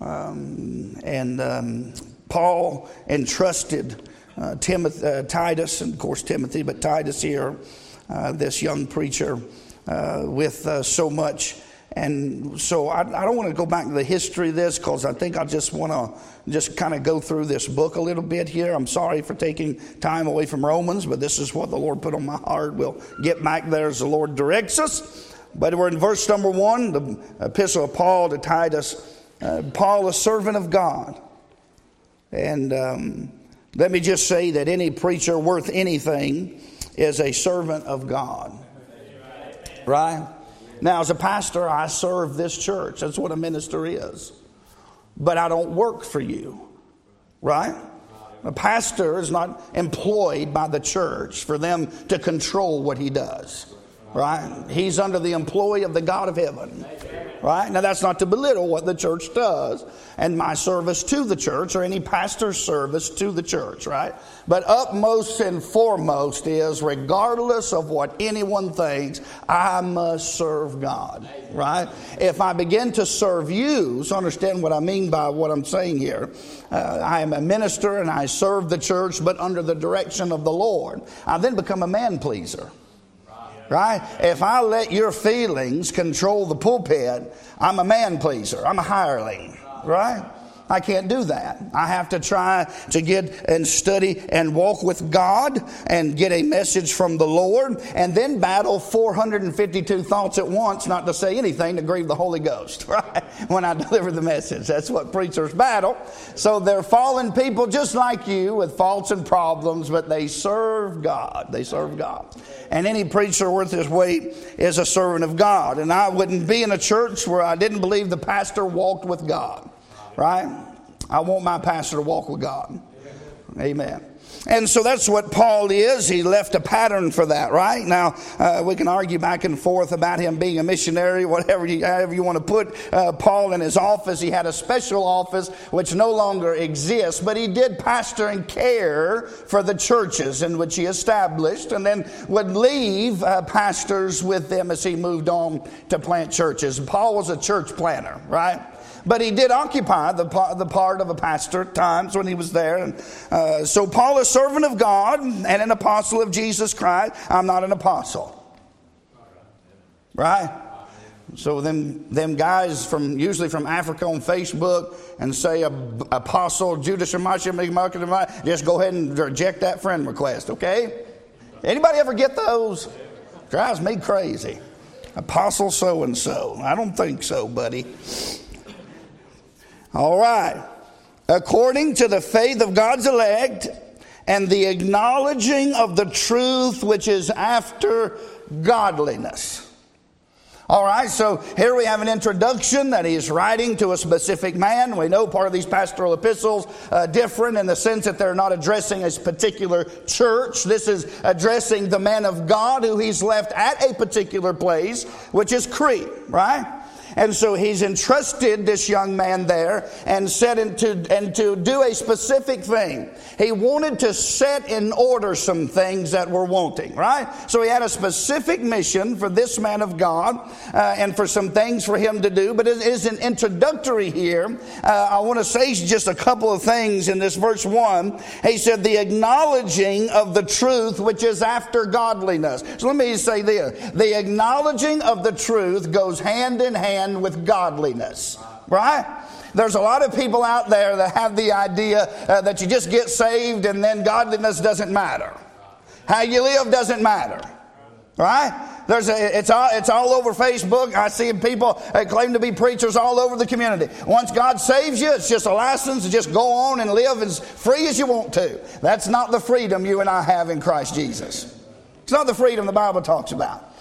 Um, and um, Paul entrusted uh, Timothy, uh, Titus, and of course Timothy, but Titus here, uh, this young preacher, uh, with uh, so much. And so I, I don't want to go back to the history of this because I think I just want to just kind of go through this book a little bit here. I'm sorry for taking time away from Romans, but this is what the Lord put on my heart. We'll get back there as the Lord directs us. But we're in verse number one, the epistle of Paul to Titus. Uh, Paul, a servant of God. And um, let me just say that any preacher worth anything is a servant of God. Right? Now, as a pastor, I serve this church. That's what a minister is. But I don't work for you. Right? A pastor is not employed by the church for them to control what he does. Right? He's under the employ of the God of heaven. Right? Now, that's not to belittle what the church does and my service to the church or any pastor's service to the church, right? But upmost and foremost is regardless of what anyone thinks, I must serve God, right? If I begin to serve you, so understand what I mean by what I'm saying here. Uh, I am a minister and I serve the church, but under the direction of the Lord. I then become a man pleaser right? If I let your feelings control the pulpit, I'm a man pleaser. I'm a hireling, right? I can't do that. I have to try to get and study and walk with God and get a message from the Lord and then battle 452 thoughts at once, not to say anything to grieve the Holy Ghost, right? When I deliver the message. That's what preachers battle. So they're fallen people just like you with faults and problems, but they serve God. They serve God. And any preacher worth his weight is a servant of God. And I wouldn't be in a church where I didn't believe the pastor walked with God right? I want my pastor to walk with God. Amen. And so that's what Paul is. He left a pattern for that, right? Now, uh, we can argue back and forth about him being a missionary, whatever you, however you want to put uh, Paul in his office. He had a special office which no longer exists, but he did pastor and care for the churches in which he established and then would leave uh, pastors with them as he moved on to plant churches. Paul was a church planter, right? But he did occupy the, the part of a pastor at times when he was there. And, uh, so Paul a servant of God and an apostle of Jesus Christ. I'm not an apostle. Right? So them them guys from usually from Africa on Facebook and say apostle Judas Shamashi just go ahead and reject that friend request, okay? Anybody ever get those? Drives me crazy. Apostle so and so. I don't think so, buddy. All right. According to the faith of God's elect and the acknowledging of the truth which is after godliness. All right, so here we have an introduction that he's writing to a specific man. We know part of these pastoral epistles uh, different in the sense that they're not addressing a particular church. This is addressing the man of God who he's left at a particular place, which is Crete, right? And so he's entrusted this young man there and said into, and to do a specific thing. He wanted to set in order some things that were wanting, right? So he had a specific mission for this man of God uh, and for some things for him to do. But it is an introductory here. Uh, I want to say just a couple of things in this verse one. He said, the acknowledging of the truth which is after godliness. So let me say this. The acknowledging of the truth goes hand in hand hand with godliness, right? There's a lot of people out there that have the idea uh, that you just get saved and then godliness doesn't matter. How you live doesn't matter. Right? There's a, it's, all, it's all over Facebook. I see people that claim to be preachers all over the community. Once God saves you, it's just a license to just go on and live as free as you want to. That's not the freedom you and I have in Christ Jesus. It's not the freedom the Bible talks about.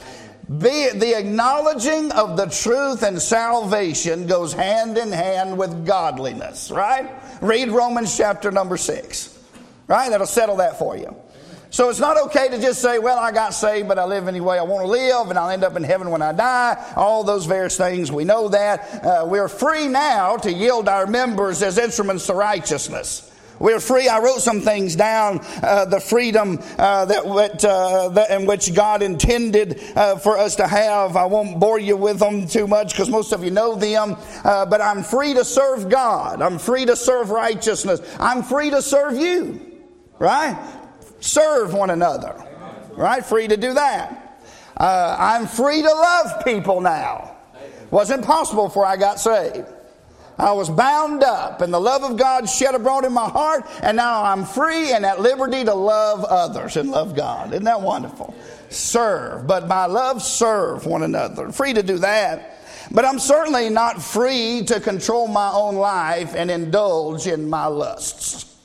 Be, the acknowledging of the truth and salvation goes hand in hand with godliness, right? Read Romans chapter number six, right? That'll settle that for you. So it's not okay to just say, well, I got saved, but I live any way I want to live, and I'll end up in heaven when I die. All those various things, we know that. Uh, we're free now to yield our members as instruments to righteousness. We're free. I wrote some things down. Uh, the freedom uh, that, uh, that, in which God intended uh, for us to have. I won't bore you with them too much because most of you know them. Uh, but I'm free to serve God. I'm free to serve righteousness. I'm free to serve you. Right? Serve one another. Right? Free to do that. Uh, I'm free to love people now. Wasn't possible before I got saved. I was bound up, and the love of God shed abroad in my heart, and now I'm free and at liberty to love others and love God. Isn't that wonderful? Serve, but by love, serve one another. Free to do that. But I'm certainly not free to control my own life and indulge in my lusts.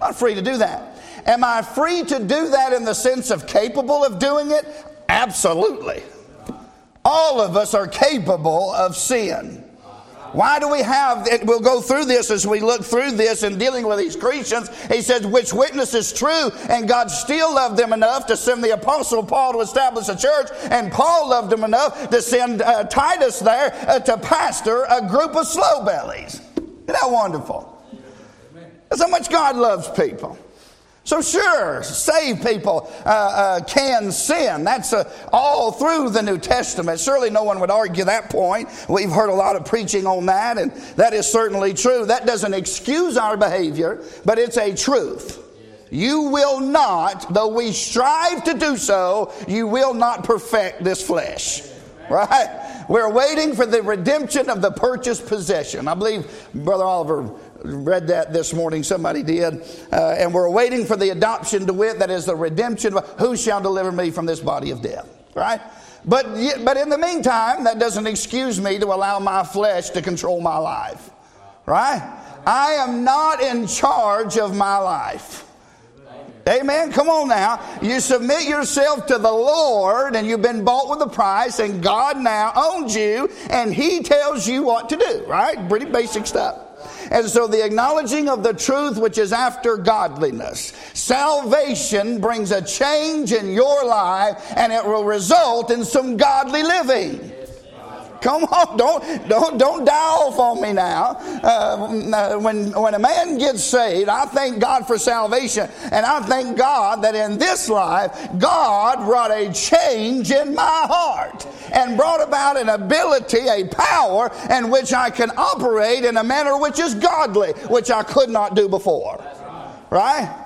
Not free to do that. Am I free to do that in the sense of capable of doing it? Absolutely. All of us are capable of sin. Why do we have? We'll go through this as we look through this and dealing with these Christians. He says, which witness is true, and God still loved them enough to send the apostle Paul to establish a church, and Paul loved them enough to send uh, Titus there uh, to pastor a group of slow bellies. Isn't that wonderful? That's how much God loves people. So, sure, saved people uh, uh, can sin. That's uh, all through the New Testament. Surely no one would argue that point. We've heard a lot of preaching on that, and that is certainly true. That doesn't excuse our behavior, but it's a truth. You will not, though we strive to do so, you will not perfect this flesh. Right? We're waiting for the redemption of the purchased possession. I believe Brother Oliver read that this morning, somebody did. Uh, and we're waiting for the adoption to wit, that is the redemption. Who shall deliver me from this body of death? Right? But, but in the meantime, that doesn't excuse me to allow my flesh to control my life. Right? I am not in charge of my life. Amen. Come on now. You submit yourself to the Lord and you've been bought with a price and God now owns you and He tells you what to do, right? Pretty basic stuff. And so the acknowledging of the truth which is after godliness. Salvation brings a change in your life and it will result in some godly living. Come on, don't don't don't die off on me now. Uh, when when a man gets saved, I thank God for salvation, and I thank God that in this life, God brought a change in my heart and brought about an ability, a power in which I can operate in a manner which is godly, which I could not do before. Right?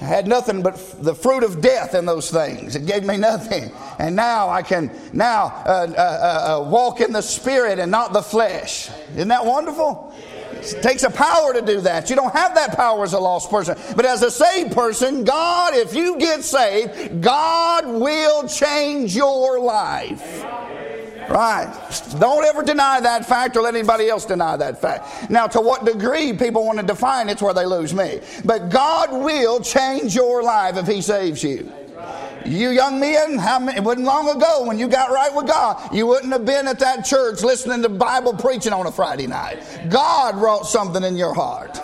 I had nothing but the fruit of death in those things. It gave me nothing. And now I can now uh, uh, uh, uh, walk in the spirit and not the flesh. Isn't that wonderful? It takes a power to do that. You don't have that power as a lost person. But as a saved person, God, if you get saved, God will change your life. Right. Don't ever deny that fact or let anybody else deny that fact. Now, to what degree people want to define it's where they lose me. But God will change your life if He saves you. You young men, how many, it wasn't long ago when you got right with God, you wouldn't have been at that church listening to Bible preaching on a Friday night. God wrought something in your heart.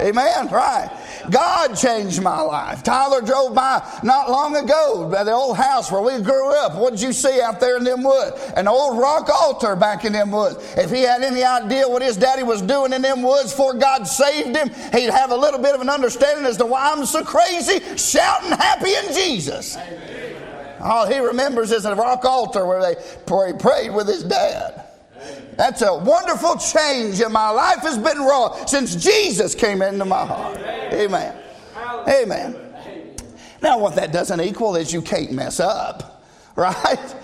Amen. Right. God changed my life. Tyler drove by not long ago by the old house where we grew up. What did you see out there in them woods? An old rock altar back in them woods. If he had any idea what his daddy was doing in them woods before God saved him, he'd have a little bit of an understanding as to why I'm so crazy, shouting happy in Jesus. Amen. All he remembers is a rock altar where, they, where he prayed with his dad. That's a wonderful change in my life has been wrought since Jesus came into my heart. Amen. Amen. Now, what that doesn't equal is you can't mess up, right?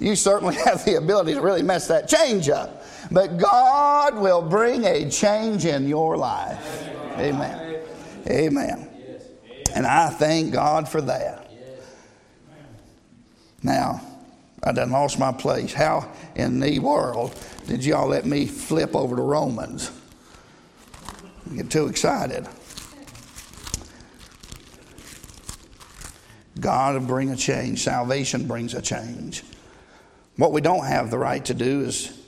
you certainly have the ability to really mess that change up. But God will bring a change in your life. Amen. Amen. And I thank God for that. Now, I done lost my place. How in the world did y'all let me flip over to Romans? get too excited. God will bring a change. Salvation brings a change. What we don't have the right to do is,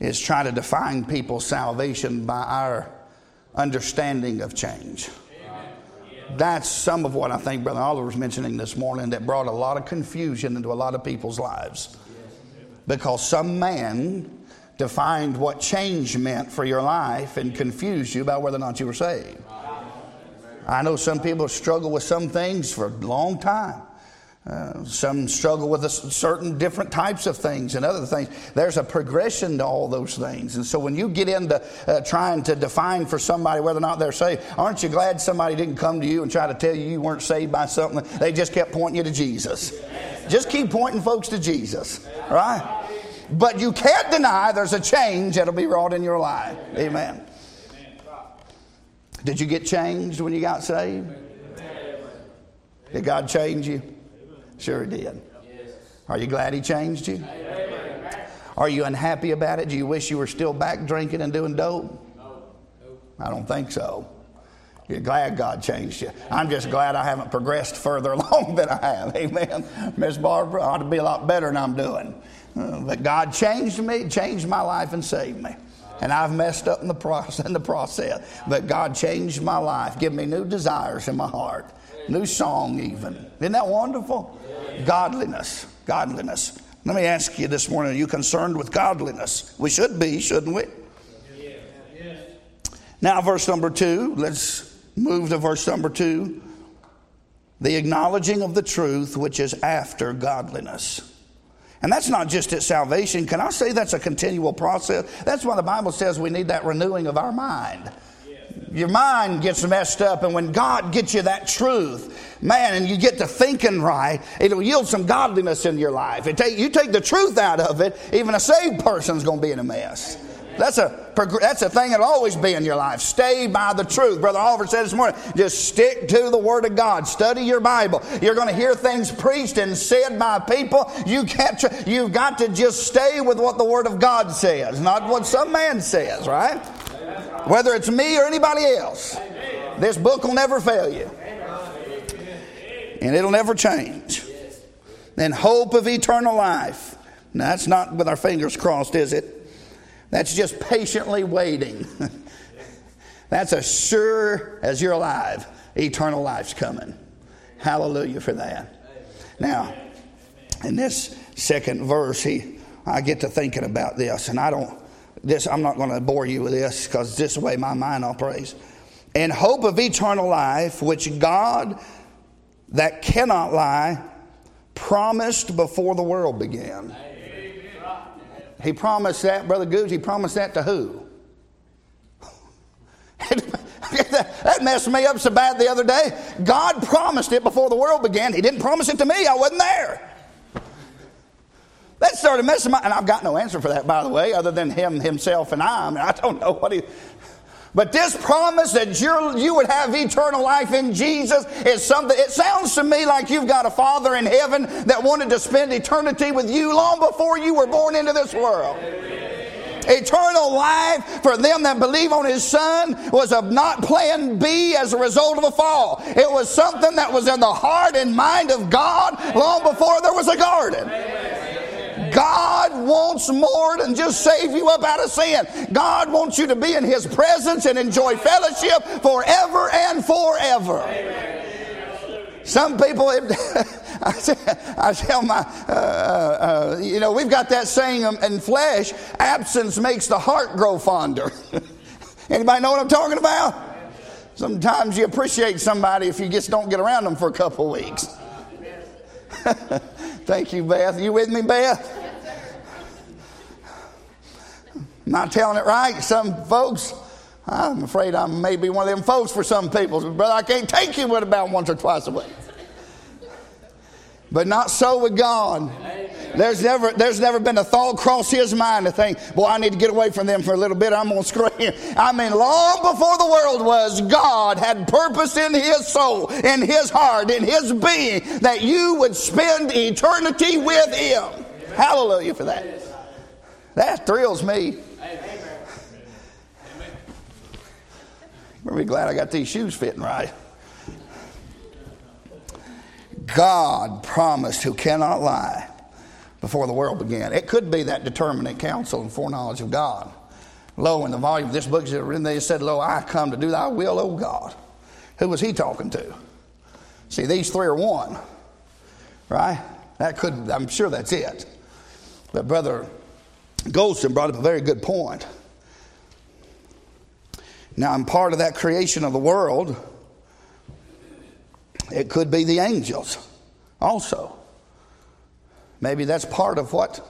is try to define people's salvation by our understanding of change. That's some of what I think Brother Oliver was mentioning this morning that brought a lot of confusion into a lot of people's lives. Because some man defined what change meant for your life and confused you about whether or not you were saved. I know some people struggle with some things for a long time. Uh, some struggle with certain different types of things and other things. There's a progression to all those things. And so when you get into uh, trying to define for somebody whether or not they're saved, aren't you glad somebody didn't come to you and try to tell you you weren't saved by something? They just kept pointing you to Jesus. Just keep pointing folks to Jesus, right? But you can't deny there's a change that'll be wrought in your life. Amen. Did you get changed when you got saved? Did God change you? Sure, He did. Are you glad He changed you? Are you unhappy about it? Do you wish you were still back drinking and doing dope? I don't think so. You're glad God changed you. I'm just glad I haven't progressed further along than I have. Amen. Miss Barbara ought to be a lot better than I'm doing. Uh, but God changed me, changed my life, and saved me. And I've messed up in the, process, in the process. But God changed my life, give me new desires in my heart, new song even. Isn't that wonderful? Godliness. Godliness. Let me ask you this morning are you concerned with godliness? We should be, shouldn't we? Now, verse number two, let's move to verse number two. The acknowledging of the truth which is after godliness. And that's not just at salvation. Can I say that's a continual process? That's why the Bible says we need that renewing of our mind. Your mind gets messed up, and when God gets you that truth, man, and you get to thinking right, it'll yield some godliness in your life. Take, you take the truth out of it, even a saved person's going to be in a mess. That's a, that's a thing that'll always be in your life. Stay by the truth. Brother Oliver said this morning, just stick to the Word of God. Study your Bible. You're going to hear things preached and said by people. You can't, you've got to just stay with what the Word of God says, not what some man says, right? Whether it's me or anybody else. This book will never fail you. And it'll never change. And hope of eternal life. Now, that's not with our fingers crossed, is it? That's just patiently waiting. That's as sure as you're alive, eternal life's coming. Hallelujah for that. Now, in this second verse, he, I get to thinking about this, and I don't, this, I'm not going to bore you with this because this is the way my mind operates. In hope of eternal life, which God that cannot lie promised before the world began. He promised that, Brother Goose, he promised that to who? that messed me up so bad the other day. God promised it before the world began. He didn't promise it to me, I wasn't there. That started messing my, and I've got no answer for that, by the way, other than him, himself, and I. I mean, I don't know what he. But this promise that you you would have eternal life in Jesus is something, it sounds to me like you've got a Father in heaven that wanted to spend eternity with you long before you were born into this world. Eternal life for them that believe on His Son was a not plan B as a result of a fall. It was something that was in the heart and mind of God long before there was a garden. God wants more than just save you up out of sin. God wants you to be in His presence and enjoy fellowship forever and forever. Some people, I tell my, uh, uh, you know, we've got that saying in flesh absence makes the heart grow fonder. Anybody know what I'm talking about? Sometimes you appreciate somebody if you just don't get around them for a couple weeks. Thank you, Beth. You with me, Beth? Not telling it right. Some folks, I'm afraid I may be one of them folks for some people. Brother, I can't take you but about once or twice a week. But not so with God. There's never, there's never been a thought cross his mind to think, boy, I need to get away from them for a little bit. I'm going to scream. I mean, long before the world was, God had purpose in his soul, in his heart, in his being, that you would spend eternity with him. Hallelujah for that. That thrills me. We're glad I got these shoes fitting right. God promised, who cannot lie, before the world began. It could be that determinate counsel and foreknowledge of God. Lo, in the volume of this book, they said, Lo, I come to do thy will, O God. Who was he talking to? See, these three are one, right? That could, I'm sure that's it. But Brother Goldston brought up a very good point. Now, I'm part of that creation of the world. It could be the angels also. Maybe that's part of what.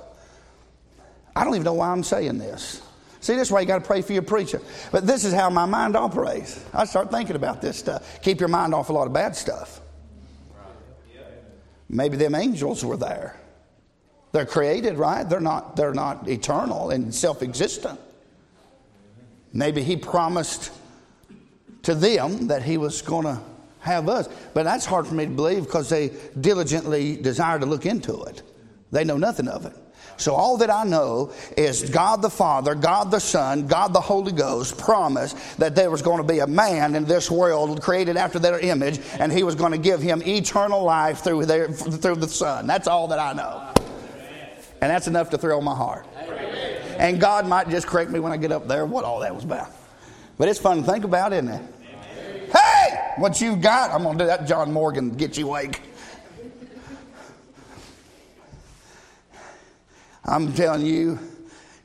I don't even know why I'm saying this. See, this is why you got to pray for your preacher. But this is how my mind operates. I start thinking about this stuff. Keep your mind off a lot of bad stuff. Maybe them angels were there. They're created, right? They're not, they're not eternal and self existent. Maybe he promised to them that he was going to have us. But that's hard for me to believe because they diligently desire to look into it. They know nothing of it. So all that I know is God the Father, God the Son, God the Holy Ghost promised that there was going to be a man in this world created after their image, and He was going to give him eternal life through their, through the Son. That's all that I know, and that's enough to thrill my heart. And God might just correct me when I get up there what all that was about. But it's fun to think about, isn't it? Hey, what you got? I'm going to do that. John Morgan get you awake. I'm telling you,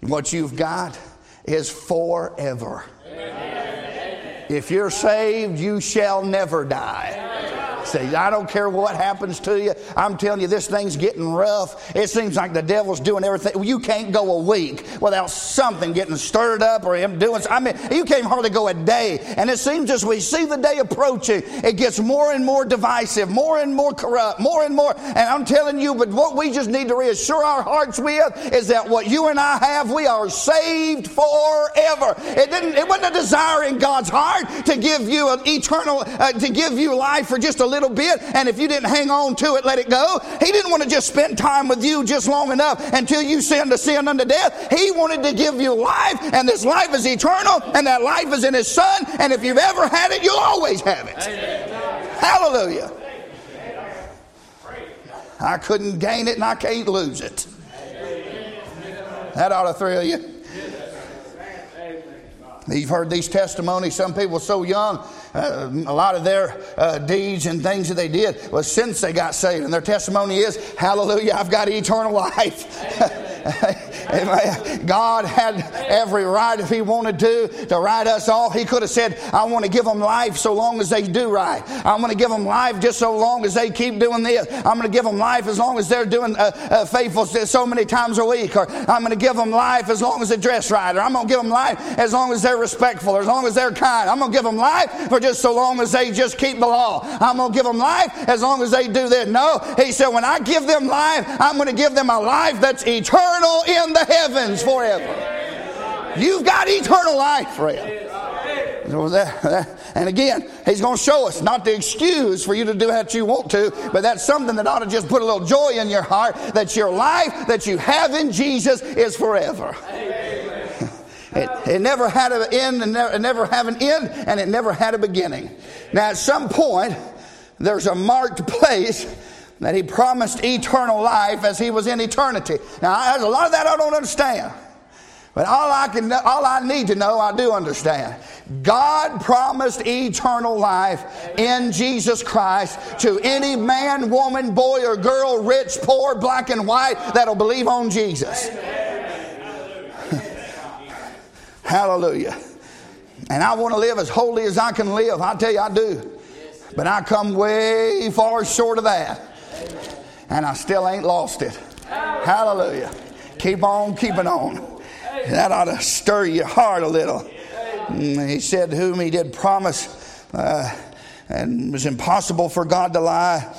what you've got is forever. Amen. If you're saved, you shall never die. Say, I don't care what happens to you. I'm telling you, this thing's getting rough. It seems like the devil's doing everything. You can't go a week without something getting stirred up or him doing. I mean, you can't hardly go a day. And it seems as we see the day approaching, it gets more and more divisive, more and more corrupt, more and more. And I'm telling you, but what we just need to reassure our hearts with is that what you and I have, we are saved forever. It didn't. It wasn't a desire in God's heart to give you an eternal, uh, to give you life for just a little bit, and if you didn't hang on to it, let it go. He didn't want to just spend time with you just long enough until you sinned to sin unto death. He wanted to give you life, and this life is eternal, and that life is in His Son, and if you've ever had it, you'll always have it. Hallelujah. I couldn't gain it and I can't lose it. That ought to thrill you. You've heard these testimonies. Some people so young, uh, a lot of their uh, deeds and things that they did was since they got saved. And their testimony is, Hallelujah, I've got eternal life. God had every right if He wanted to to write us off. He could have said, I want to give them life so long as they do right. I'm going to give them life just so long as they keep doing this. I'm going to give them life as long as they're doing uh, uh, faithful so many times a week. Or I'm going to give them life as long as they dress right. Or I'm going to give them life as long as they're respectful. Or as long as they're kind. I'm going to give them life for just so long as they just keep the law. I'm going to give them life as long as they do this. No, He said, when I give them life, I'm going to give them a life that's eternal in the heavens forever. You've got eternal life, friend. And again, he's going to show us not the excuse for you to do what you want to, but that's something that ought to just put a little joy in your heart that your life that you have in Jesus is forever. It, it, never had an end and never, never have an end and it never had a beginning. Now, at some point, there's a marked place that he promised eternal life as he was in eternity. Now, there's a lot of that I don't understand. But all I can, all I need to know, I do understand. God promised eternal life in Jesus Christ to any man, woman, boy, or girl, rich, poor, black, and white that'll believe on Jesus. Hallelujah. And I want to live as holy as I can live. I tell you, I do. But I come way far short of that and I still ain't lost it. Hallelujah. Keep on keeping on. That ought to stir your heart a little. Mm, he said, Whom he did promise, uh, and it was impossible for God to lie.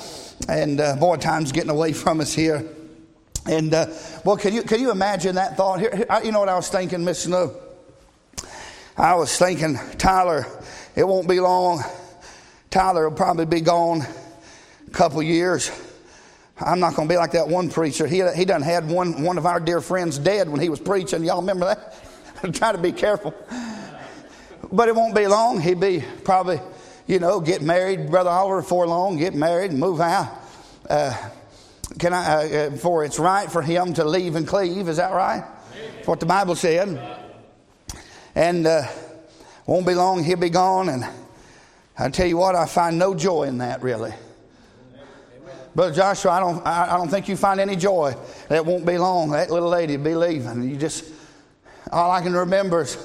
And uh, boy, time's getting away from us here. And uh, well, can you can you imagine that thought? Here, here, you know what I was thinking, Miss Snow. I was thinking, Tyler, it won't be long. Tyler will probably be gone a couple years. I'm not going to be like that one preacher. He, he done had one, one of our dear friends dead when he was preaching. Y'all remember that? Try to be careful. But it won't be long. He'd be probably, you know, get married, Brother Oliver, before long, get married and move out. Uh, can I, uh, uh for it's right for him to leave and cleave. Is that right? That's what the Bible said. And uh, won't be long, he'll be gone. And I tell you what, I find no joy in that, really. Brother Joshua, I don't, I, don't think you find any joy. That won't be long. That little lady will be leaving. You just, all I can remember is,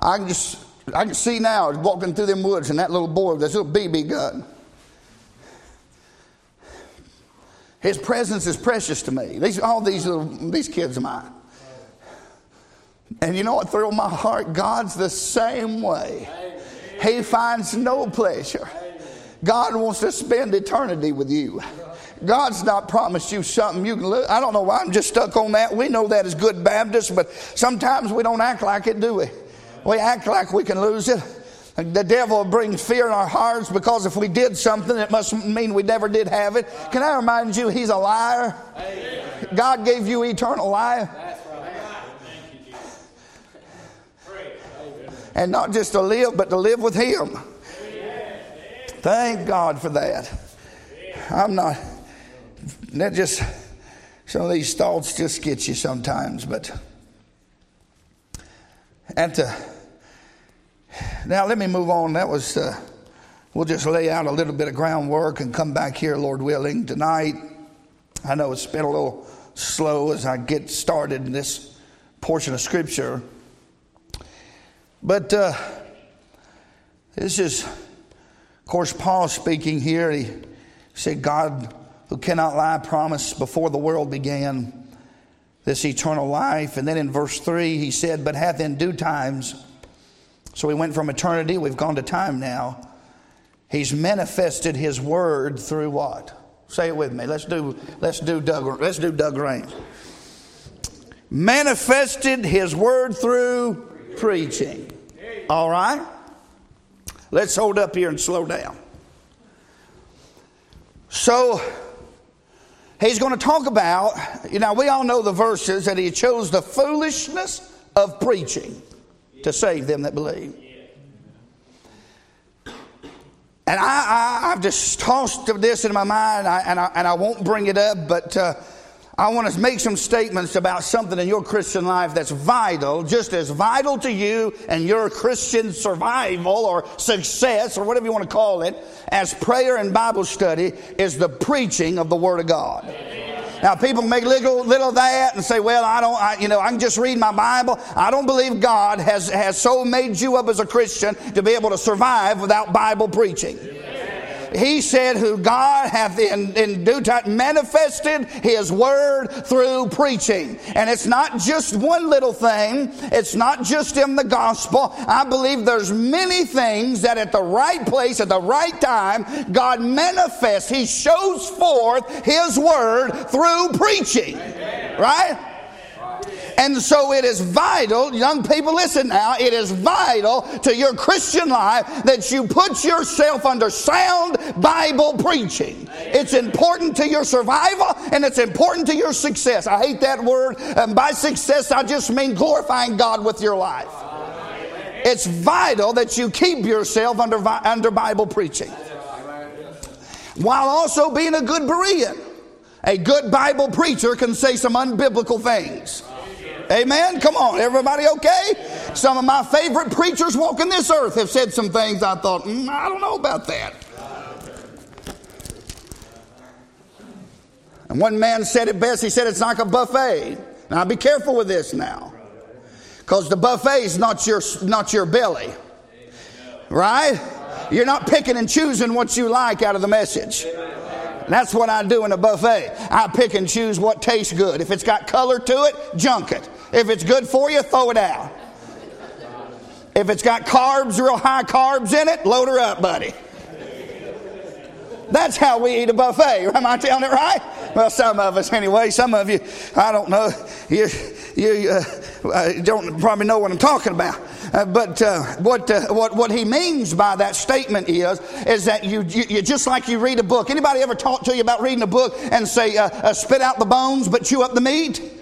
I can just, I can see now walking through them woods and that little boy with this little BB gun. His presence is precious to me. These, all these little, these kids of mine. And you know what thrilled my heart? God's the same way. He finds no pleasure. God wants to spend eternity with you. God's not promised you something you can lose. I don't know why I'm just stuck on that. We know that as good Baptists, but sometimes we don't act like it, do we? We act like we can lose it. The devil brings fear in our hearts because if we did something, it must mean we never did have it. Can I remind you, he's a liar? God gave you eternal life. And not just to live, but to live with him. Thank God for that. I'm not, that just, some of these thoughts just get you sometimes, but at the, now let me move on. That was, uh, we'll just lay out a little bit of groundwork and come back here, Lord willing, tonight. I know it's been a little slow as I get started in this portion of Scripture. But uh, this is, of course, Paul speaking here. He said, God, who cannot lie, promised before the world began this eternal life. And then in verse 3, he said, But hath in due times, so we went from eternity, we've gone to time now. He's manifested his word through what? Say it with me. Let's do let's do Doug let's do Doug Rains. Manifested his word through preaching. All right? Let's hold up here and slow down. So, he's going to talk about, you know, we all know the verses that he chose the foolishness of preaching to save them that believe. And I, I, have just tossed this in my mind, I, and, I, and I won't bring it up, but uh, I want to make some statements about something in your Christian life that's vital, just as vital to you and your Christian survival or success or whatever you want to call it, as prayer and Bible study is the preaching of the Word of God. Now, people make little, little of that and say, well, I don't, I, you know, I can just read my Bible. I don't believe God has, has so made you up as a Christian to be able to survive without Bible preaching he said, Who God hath in, in due time manifested his word through preaching. And it's not just one little thing, it's not just in the gospel. I believe there's many things that at the right place, at the right time, God manifests. He shows forth his word through preaching. Right? And so it is vital, young people, listen now, it is vital to your Christian life that you put yourself under sound Bible preaching. It's important to your survival and it's important to your success. I hate that word. And by success, I just mean glorifying God with your life. It's vital that you keep yourself under, under Bible preaching while also being a good Berean. A good Bible preacher can say some unbiblical things. Amen? Come on, everybody okay? Some of my favorite preachers walking this earth have said some things I thought, mm, I don't know about that. And one man said it best. He said it's like a buffet. Now be careful with this now. Because the buffet is not your, not your belly. Right? You're not picking and choosing what you like out of the message. That's what I do in a buffet. I pick and choose what tastes good. If it's got color to it, junk it. If it's good for you, throw it out. If it's got carbs, real high carbs in it, load her up, buddy. That's how we eat a buffet. Am I telling it right? Well, some of us anyway. Some of you, I don't know. You, you uh, uh don't probably know what I'm talking about. Uh, but uh, what, uh, what, what he means by that statement is, is that you, you, you, just like you read a book. Anybody ever talk to you about reading a book and say, uh, spit out the bones but chew up the meat?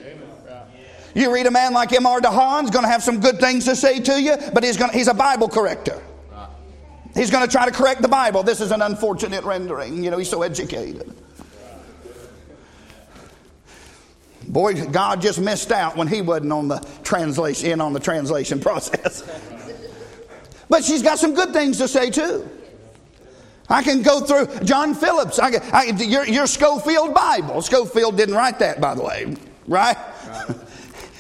You read a man like M.R. DeHaan's going to have some good things to say to you, but he's, going he's a Bible corrector. He's going to try to correct the Bible. This is an unfortunate rendering. You know, he's so educated. Boy, God just missed out when he wasn't on the translation in on the translation process. but she's got some good things to say too. I can go through John Phillips. I, I, your, your Scofield Bible. Scofield didn't write that, by the way, right?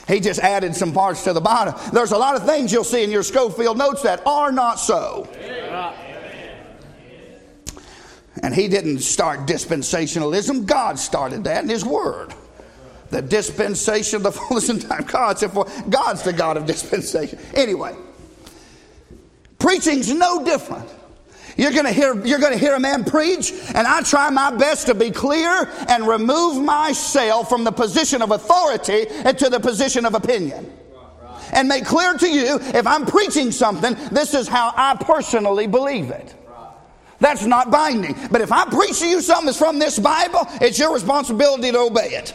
He just added some parts to the bottom. There's a lot of things you'll see in your Scofield notes that are not so. And he didn't start dispensationalism. God started that in his word. The dispensation of the fullness of time. God said, for God's the God of dispensation. Anyway, preaching's no different. You're going to hear you're going to hear a man preach and I try my best to be clear and remove myself from the position of authority into the position of opinion. And make clear to you if I'm preaching something, this is how I personally believe it. That's not binding. But if I preach to you something that's from this Bible, it's your responsibility to obey it.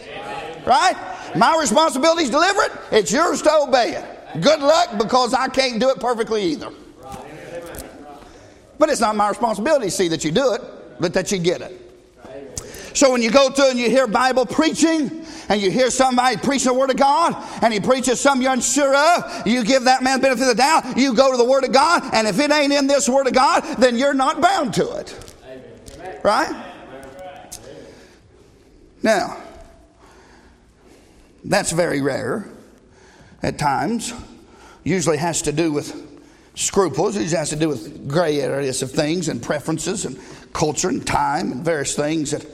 Right? My responsibility is deliver it, it's yours to obey it. Good luck because I can't do it perfectly either. But it's not my responsibility to see that you do it, but that you get it. So when you go through and you hear Bible preaching, and you hear somebody preach the Word of God, and he preaches something you're unsure of, you give that man benefit of the doubt, you go to the Word of God, and if it ain't in this Word of God, then you're not bound to it. Right? Now, that's very rare at times. Usually has to do with scruples. It has to do with gray areas of things and preferences and culture and time and various things that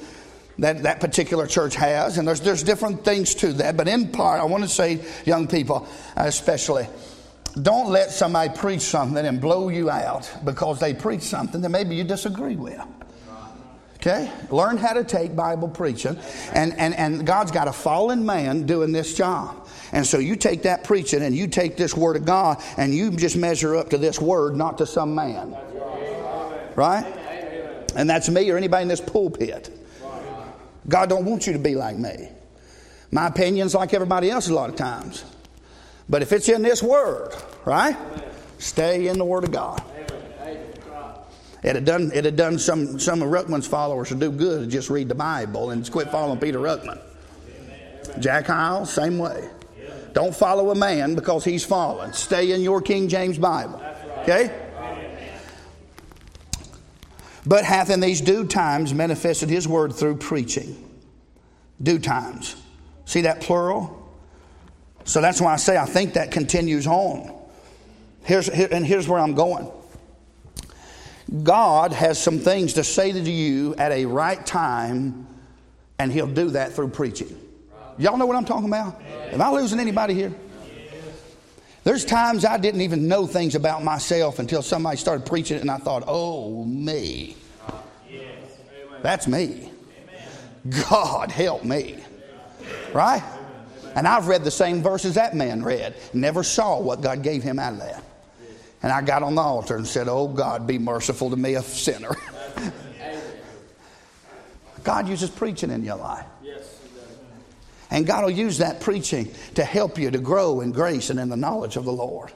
that, that particular church has. And there's, there's different things to that. But in part, I want to say, young people especially, don't let somebody preach something and blow you out because they preach something that maybe you disagree with. Okay? Learn how to take Bible preaching. And, and, and God's got a fallen man doing this job. And so you take that preaching and you take this word of God and you just measure up to this word, not to some man. Right? And that's me or anybody in this pulpit. God don't want you to be like me. My opinion's like everybody else a lot of times. But if it's in this word, right? Stay in the word of God. It had done, it had done some, some of Ruckman's followers to do good to just read the Bible and quit following Peter Ruckman. Jack Hyles, same way. Don't follow a man because he's fallen. Stay in your King James Bible. Okay? But hath in these due times manifested his word through preaching. Due times. See that plural? So that's why I say I think that continues on. Here's, here, and here's where I'm going. God has some things to say to you at a right time, and He'll do that through preaching. Y'all know what I'm talking about? Am I losing anybody here? There's times I didn't even know things about myself until somebody started preaching it, and I thought, oh, me. That's me. God help me. Right? And I've read the same verses that man read, never saw what God gave him out of that. And I got on the altar and said, Oh God, be merciful to me, a sinner. God uses preaching in your life. And God will use that preaching to help you to grow in grace and in the knowledge of the Lord.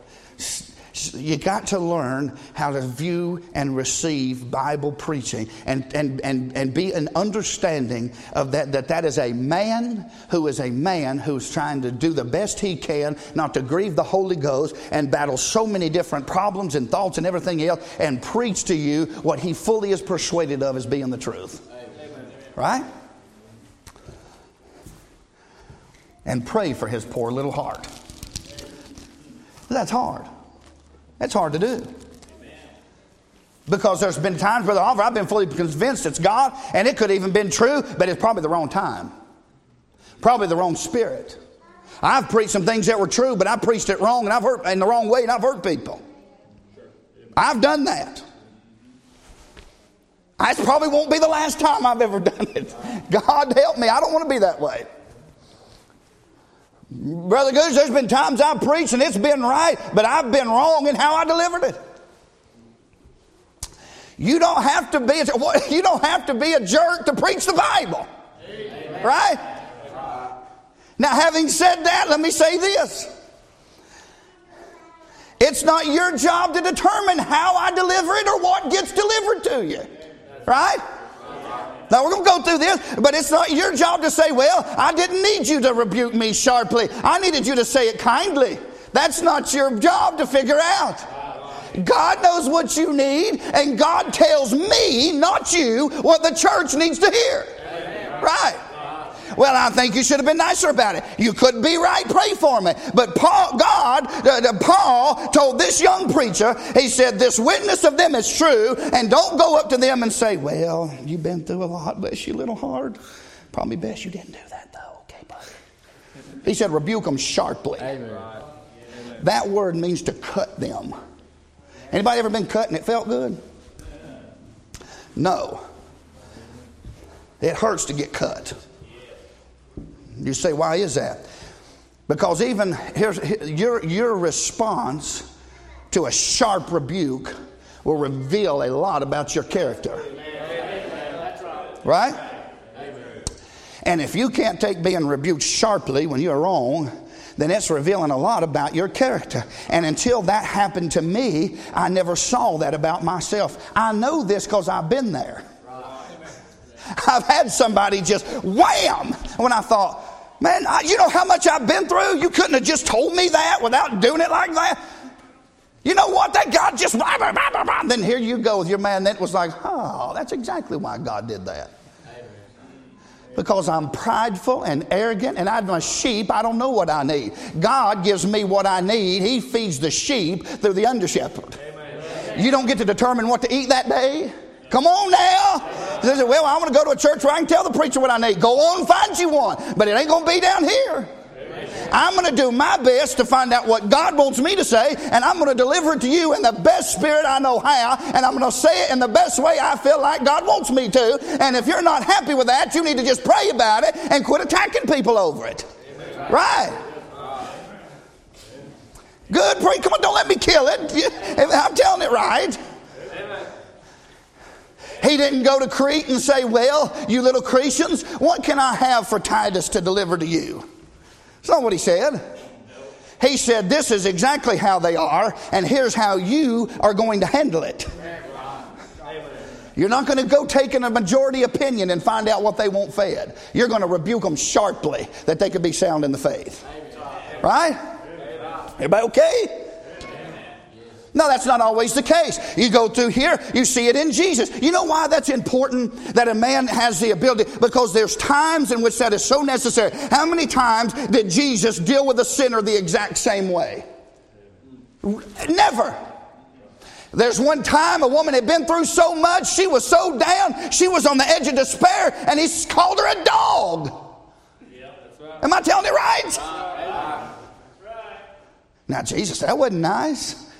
You got to learn how to view and receive Bible preaching and, and, and, and be an understanding of that, that that is a man who is a man who's trying to do the best he can not to grieve the Holy Ghost and battle so many different problems and thoughts and everything else and preach to you what he fully is persuaded of as being the truth. Right? And pray for his poor little heart. That's hard. That's hard to do. Because there's been times, Brother Oliver, I've been fully convinced it's God, and it could have even been true, but it's probably the wrong time. Probably the wrong spirit. I've preached some things that were true, but I preached it wrong and I've hurt in the wrong way and I've hurt people. I've done that. I probably won't be the last time I've ever done it. God help me. I don't want to be that way. Brother Goose, there's been times I've preached and it's been right, but I've been wrong in how I delivered it. You don't have to be a, you don't have to be a jerk to preach the Bible. Amen. Right? Now, having said that, let me say this. It's not your job to determine how I deliver it or what gets delivered to you. Right? Now we're going to go through this, but it's not your job to say, well, I didn't need you to rebuke me sharply. I needed you to say it kindly. That's not your job to figure out. God knows what you need, and God tells me, not you, what the church needs to hear. Right. Well, I think you should have been nicer about it. You couldn't be right. Pray for me. But Paul, God, uh, Paul told this young preacher, he said, This witness of them is true, and don't go up to them and say, Well, you've been through a lot. Bless you, a little hard. Probably best you didn't do that, though. Okay, buddy. He said, Rebuke them sharply. Amen. That word means to cut them. Anybody ever been cut and it felt good? No. It hurts to get cut. You say, why is that? Because even here's your, your response to a sharp rebuke will reveal a lot about your character. Right? And if you can't take being rebuked sharply when you're wrong, then it's revealing a lot about your character. And until that happened to me, I never saw that about myself. I know this because I've been there. I've had somebody just wham when I thought, man, I, you know how much I've been through? You couldn't have just told me that without doing it like that. You know what? That God just, blah, blah, blah, then here you go with your man that was like, oh, that's exactly why God did that because I'm prideful and arrogant and I'm a sheep. I don't know what I need. God gives me what I need. He feeds the sheep through the under shepherd. You don't get to determine what to eat that day. Come on now. Well, I want to go to a church where I can tell the preacher what I need. Go on, find you one. But it ain't going to be down here. I'm going to do my best to find out what God wants me to say, and I'm going to deliver it to you in the best spirit I know how, and I'm going to say it in the best way I feel like God wants me to. And if you're not happy with that, you need to just pray about it and quit attacking people over it. Right. Good, pray. Come on, don't let me kill it. I'm telling it right. He didn't go to Crete and say, Well, you little Cretians, what can I have for Titus to deliver to you? That's not what he said. He said, This is exactly how they are, and here's how you are going to handle it. You're not going to go taking a majority opinion and find out what they want fed. You're going to rebuke them sharply that they could be sound in the faith. Right? Everybody okay? No, that's not always the case. You go through here, you see it in Jesus. You know why that's important that a man has the ability? Because there's times in which that is so necessary. How many times did Jesus deal with a sinner the exact same way? Never. There's one time a woman had been through so much, she was so down, she was on the edge of despair, and he called her a dog. Am I telling it right? Now, Jesus, that wasn't nice.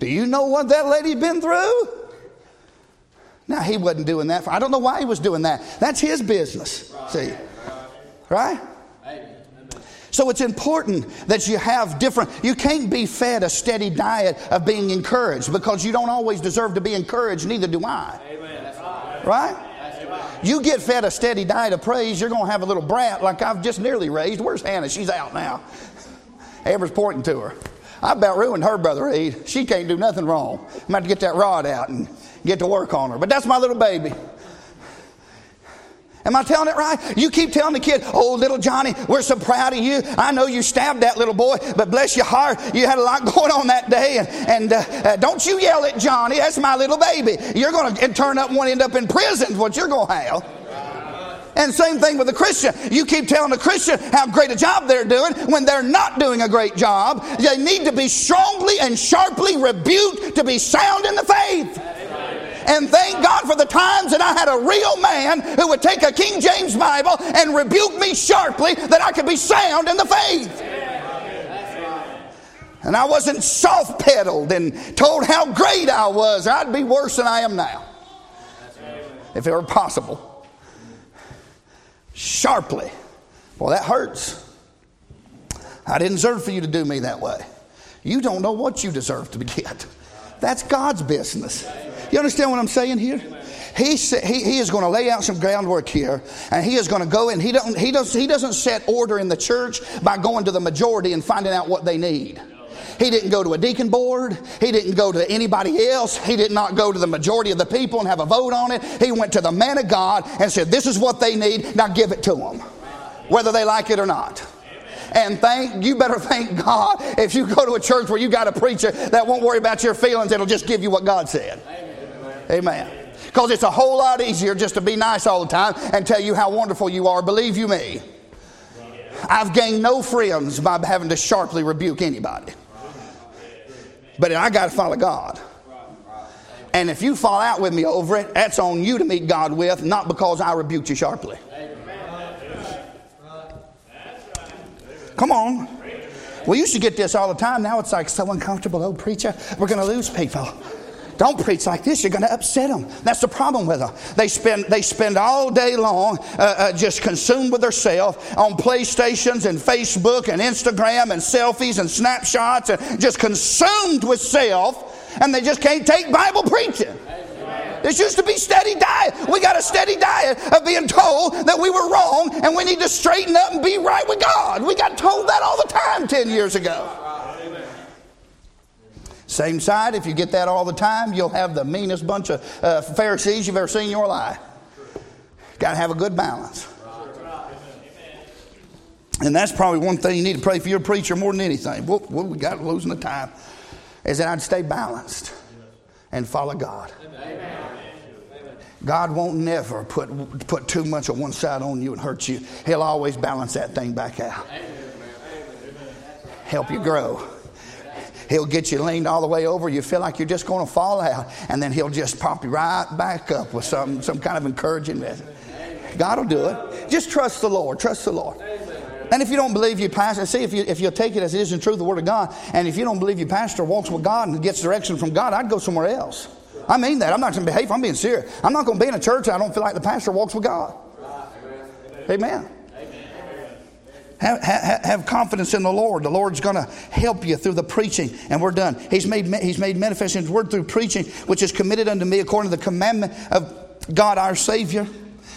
Do you know what that lady's been through? Now he wasn't doing that. For, I don't know why he was doing that. That's his business. Right. See, right? So it's important that you have different. You can't be fed a steady diet of being encouraged because you don't always deserve to be encouraged. Neither do I. Amen. Right? You get fed a steady diet of praise, you're going to have a little brat like I've just nearly raised. Where's Hannah? She's out now. Amber's pointing to her. I about ruined her, Brother Reed. She can't do nothing wrong. I'm about to get that rod out and get to work on her. But that's my little baby. Am I telling it right? You keep telling the kid, oh, little Johnny, we're so proud of you. I know you stabbed that little boy, but bless your heart, you had a lot going on that day. And, and uh, uh, don't you yell at Johnny. That's my little baby. You're going to turn up and end up in prison, what you're going to have. And same thing with a Christian. You keep telling a Christian how great a job they're doing when they're not doing a great job. They need to be strongly and sharply rebuked to be sound in the faith. And thank God for the times that I had a real man who would take a King James Bible and rebuke me sharply that I could be sound in the faith. And I wasn't soft pedaled and told how great I was. I'd be worse than I am now. If it were possible sharply. Well, that hurts. I didn't deserve for you to do me that way. You don't know what you deserve to get. That's God's business. You understand what I'm saying here? He, he, he is going to lay out some groundwork here, and he is going to go and he, don't, he, does, he doesn't set order in the church by going to the majority and finding out what they need. He didn't go to a deacon board. He didn't go to anybody else. He did not go to the majority of the people and have a vote on it. He went to the man of God and said, This is what they need. Now give it to them, whether they like it or not. And thank you better thank God if you go to a church where you got a preacher that won't worry about your feelings, it'll just give you what God said. Amen. Because it's a whole lot easier just to be nice all the time and tell you how wonderful you are. Believe you me. I've gained no friends by having to sharply rebuke anybody. But I got to follow God. And if you fall out with me over it, that's on you to meet God with, not because I rebuked you sharply. Come on. We used to get this all the time. Now it's like so uncomfortable. Oh, preacher, we're going to lose people. Don't preach like this. You're going to upset them. That's the problem with them. They spend, they spend all day long uh, uh, just consumed with themselves on PlayStations and Facebook and Instagram and selfies and snapshots and just consumed with self, and they just can't take Bible preaching. This used to be steady diet. We got a steady diet of being told that we were wrong and we need to straighten up and be right with God. We got told that all the time 10 years ago. Same side, if you get that all the time, you'll have the meanest bunch of uh, Pharisees you've ever seen in your life. Got to have a good balance. And that's probably one thing you need to pray for your preacher more than anything. What, we got losing the time is that I'd stay balanced and follow God. God won't never put, put too much on one side on you and hurt you. He'll always balance that thing back out. Help you grow. He'll get you leaned all the way over. You feel like you're just going to fall out. And then he'll just pop you right back up with some, some kind of encouraging message. God will do it. Just trust the Lord. Trust the Lord. And if you don't believe your pastor, see if you if you take it as it is in truth, the Word of God, and if you don't believe your pastor walks with God and gets direction from God, I'd go somewhere else. I mean that. I'm not going to behave. I'm being serious. I'm not going to be in a church I don't feel like the pastor walks with God. Amen. Have, have, confidence in the Lord. The Lord's going to help you through the preaching, and we're done. He's made, he's made manifest in His word through preaching, which is committed unto me according to the commandment of God our Savior.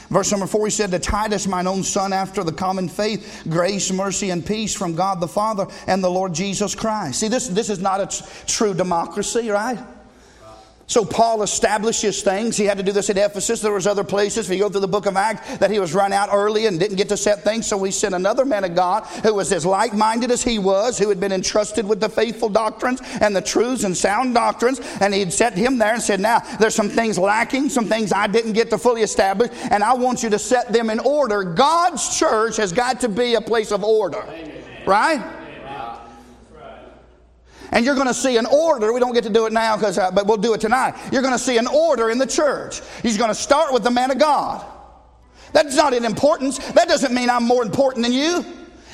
Verse number four, he said, To Titus, mine own son, after the common faith, grace, mercy, and peace from God the Father and the Lord Jesus Christ. See, this, this is not a true democracy, right? So Paul establishes things. He had to do this at Ephesus. There was other places. If you go through the book of Acts, that he was run out early and didn't get to set things. So he sent another man of God who was as like-minded as he was, who had been entrusted with the faithful doctrines and the truths and sound doctrines. And he'd set him there and said, "Now there's some things lacking, some things I didn't get to fully establish, and I want you to set them in order. God's church has got to be a place of order, right?" And you're going to see an order. We don't get to do it now, because, uh, but we'll do it tonight. You're going to see an order in the church. He's going to start with the man of God. That's not in importance. That doesn't mean I'm more important than you.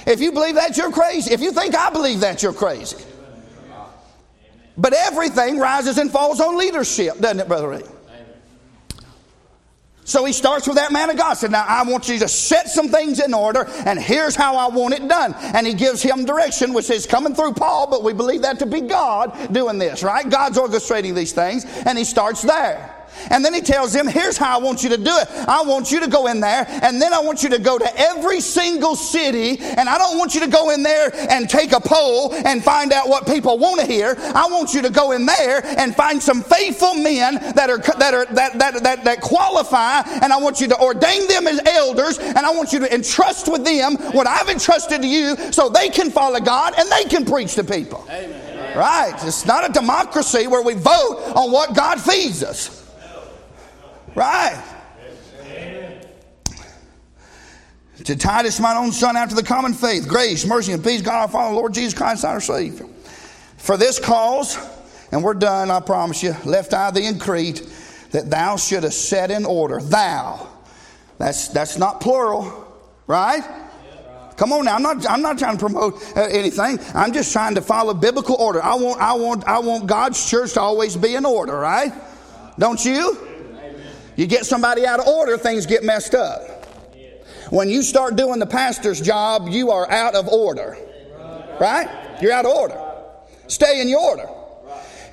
If you believe that, you're crazy. If you think I believe that, you're crazy. But everything rises and falls on leadership, doesn't it, Brother? So he starts with that man of God. Said, Now I want you to set some things in order, and here's how I want it done. And he gives him direction, which is coming through Paul, but we believe that to be God doing this, right? God's orchestrating these things, and he starts there. And then he tells them, here's how I want you to do it. I want you to go in there, and then I want you to go to every single city, and I don't want you to go in there and take a poll and find out what people want to hear. I want you to go in there and find some faithful men that are that are that that that, that qualify, and I want you to ordain them as elders, and I want you to entrust with them what I've entrusted to you so they can follow God and they can preach to people. Amen. Right. It's not a democracy where we vote on what God feeds us. Right. To Titus, my own son, after the common faith, grace, mercy, and peace, God our Father, Lord Jesus Christ, our Savior. For this cause, and we're done, I promise you, left I thee in Crete, that thou shouldest set in order. Thou. That's, that's not plural, right? Come on now, I'm not, I'm not trying to promote uh, anything. I'm just trying to follow biblical order. I want, I, want, I want God's church to always be in order, right? Don't you? You get somebody out of order, things get messed up. When you start doing the pastor's job, you are out of order. Right? You're out of order. Stay in your order.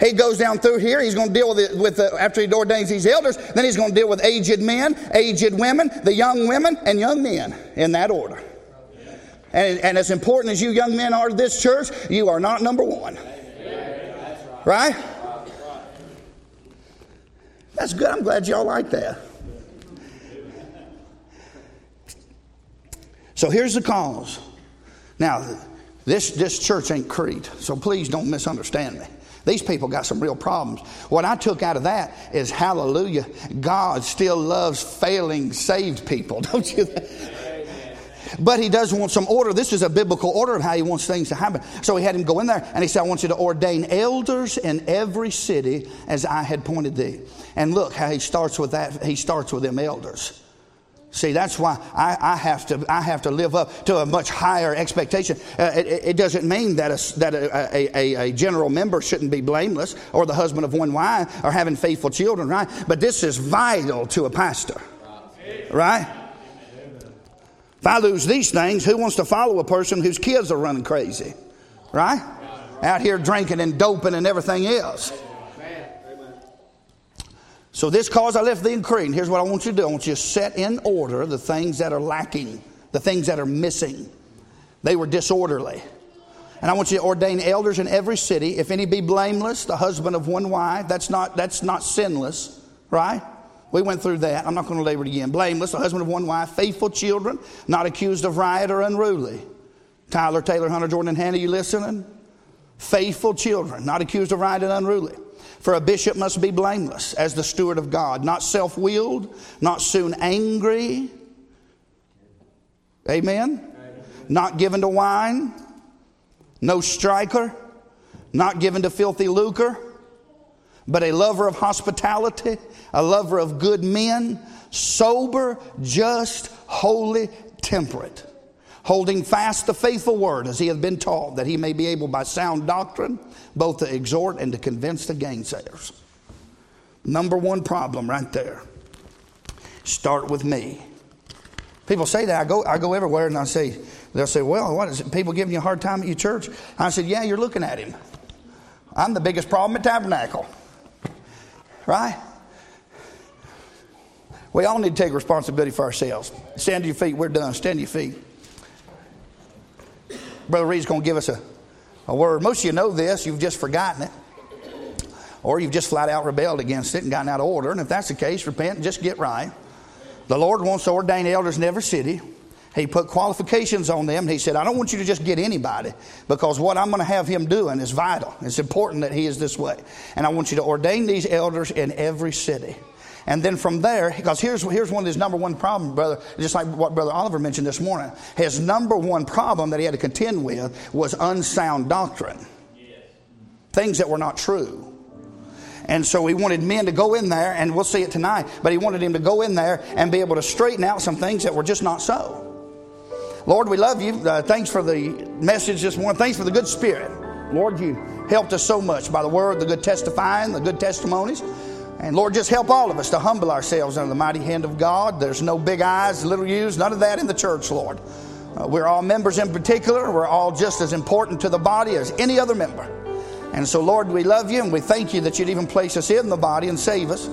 He goes down through here. He's going to deal with it with the, after he ordains these elders. Then he's going to deal with aged men, aged women, the young women, and young men in that order. And, and as important as you young men are to this church, you are not number one. Right? That's good. I'm glad y'all like that. So here's the cause Now, this, this church ain't Crete, so please don't misunderstand me. These people got some real problems. What I took out of that is hallelujah, God still loves failing saved people, don't you? But he does want some order. This is a biblical order of how he wants things to happen. So he had him go in there and he said, I want you to ordain elders in every city as I had pointed thee. And look how he starts with that. He starts with them elders. See, that's why I, I, have to, I have to live up to a much higher expectation. Uh, it, it, doesn't mean that, a, that a, a, a, general member shouldn't be blameless or the husband of one wife or having faithful children, right? But this is vital to a pastor, right? If I lose these things, who wants to follow a person whose kids are running crazy, right? Out here drinking and doping and everything else. So this cause I left thee in Crete. Here's what I want you to do. I want you to set in order the things that are lacking, the things that are missing. They were disorderly. And I want you to ordain elders in every city. If any be blameless, the husband of one wife, that's not, that's not sinless, right? We went through that. I'm not going to labor it again. Blameless, the husband of one wife, faithful children, not accused of riot or unruly. Tyler, Taylor, Hunter, Jordan, and Hannah, you listening? Faithful children, not accused of riot and unruly. For a bishop must be blameless as the steward of God, not self willed, not soon angry. Amen? Not given to wine, no striker, not given to filthy lucre, but a lover of hospitality, a lover of good men, sober, just, holy, temperate holding fast the faithful word as he hath been taught, that he may be able by sound doctrine both to exhort and to convince the gainsayers. Number one problem right there. Start with me. People say that. I go, I go everywhere and I say, they'll say, well, what is it? People giving you a hard time at your church? I said, yeah, you're looking at him. I'm the biggest problem at Tabernacle. Right? We all need to take responsibility for ourselves. Stand to your feet. We're done. Stand to your feet. Brother Reed's going to give us a, a word. Most of you know this, you've just forgotten it. Or you've just flat out rebelled against it and gotten out of order. And if that's the case, repent and just get right. The Lord wants to ordain elders in every city. He put qualifications on them. He said, I don't want you to just get anybody because what I'm going to have him doing is vital. It's important that he is this way. And I want you to ordain these elders in every city. And then from there, because here's, here's one of his number one problem, brother, just like what Brother Oliver mentioned this morning. His number one problem that he had to contend with was unsound doctrine. Yes. Things that were not true. And so he wanted men to go in there, and we'll see it tonight, but he wanted him to go in there and be able to straighten out some things that were just not so. Lord, we love you. Uh, thanks for the message this morning. Thanks for the good spirit. Lord, you helped us so much by the word, the good testifying, the good testimonies. And Lord, just help all of us to humble ourselves under the mighty hand of God. There's no big eyes, little U's, none of that in the church, Lord. Uh, we're all members in particular. We're all just as important to the body as any other member. And so, Lord, we love you and we thank you that you'd even place us in the body and save us.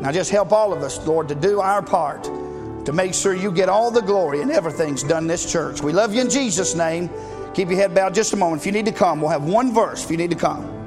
Now, just help all of us, Lord, to do our part to make sure you get all the glory and everything's done in this church. We love you in Jesus' name. Keep your head bowed just a moment. If you need to come, we'll have one verse if you need to come.